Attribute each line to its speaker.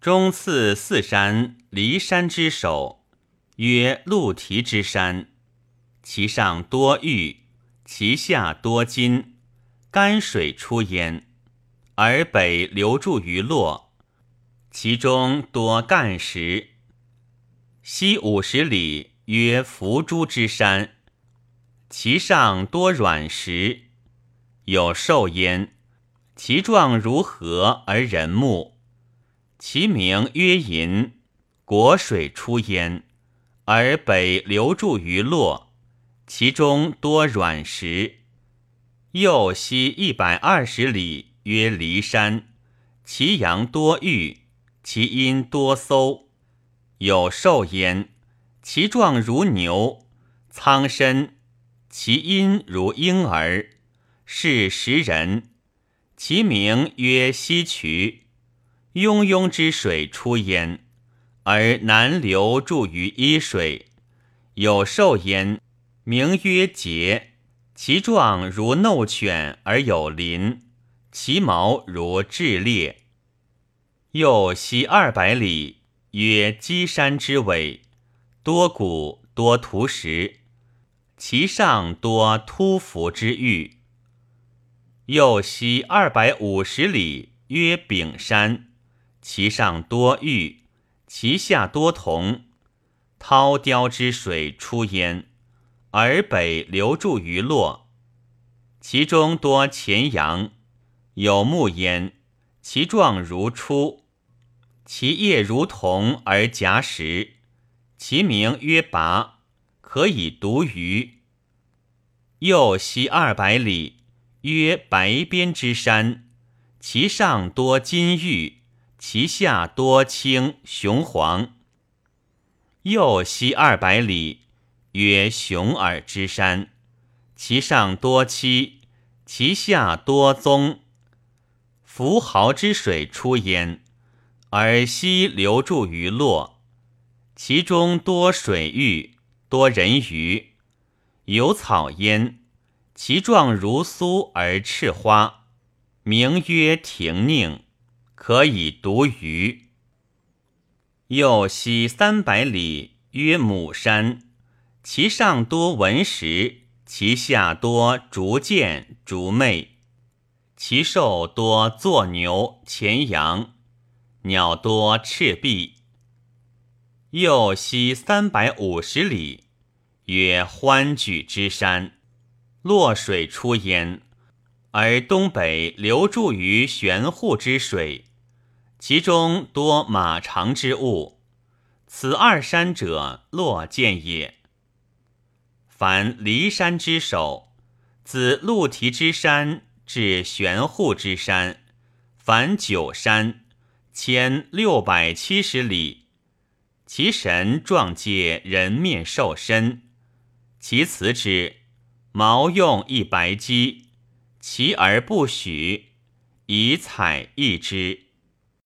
Speaker 1: 中次四山，骊山之首，曰鹿蹄之山。其上多玉，其下多金，甘水出焉，而北流注于洛。其中多干石。西五十里，曰伏珠之山，其上多软石，有兽焉，其状如何而人目。其名曰银，国水出焉，而北流注于洛，其中多软石。右西一百二十里，曰骊山，其阳多玉，其阴多搜，有兽焉，其状如牛，苍身，其阴如婴儿，是食人。其名曰西渠。庸庸之水出焉，而南流注于伊水，有兽焉，名曰桀。其状如怒犬而有鳞，其毛如雉裂。又西二百里，曰箕山之尾，多谷多土石，其上多突伏之玉。又西二百五十里，曰丙山。其上多玉，其下多铜，涛雕之水出焉，而北流注于洛。其中多前阳，有木焉，其状如初，其叶如铜而夹实，其名曰拔，可以毒鱼。右西二百里，曰白边之山，其上多金玉。其下多青雄黄。右西二百里，曰熊耳之山，其上多漆，其下多棕。浮豪之水出焉，而西流注于洛，其中多水域，多人鱼，有草焉，其状如苏而赤花，名曰亭宁。可以独鱼。又西三百里，曰母山，其上多文石，其下多竹剑、竹魅，其兽多作牛、前羊，鸟多赤壁。又西三百五十里，曰欢举之山，洛水出焉，而东北流注于玄户之水。其中多马长之物，此二山者，洛见也。凡骊山之首，自鹿蹄之山至玄户之山，凡九山，千六百七十里。其神状介人面兽身，其辞之，毛用一白鸡，其而不许，以彩一之。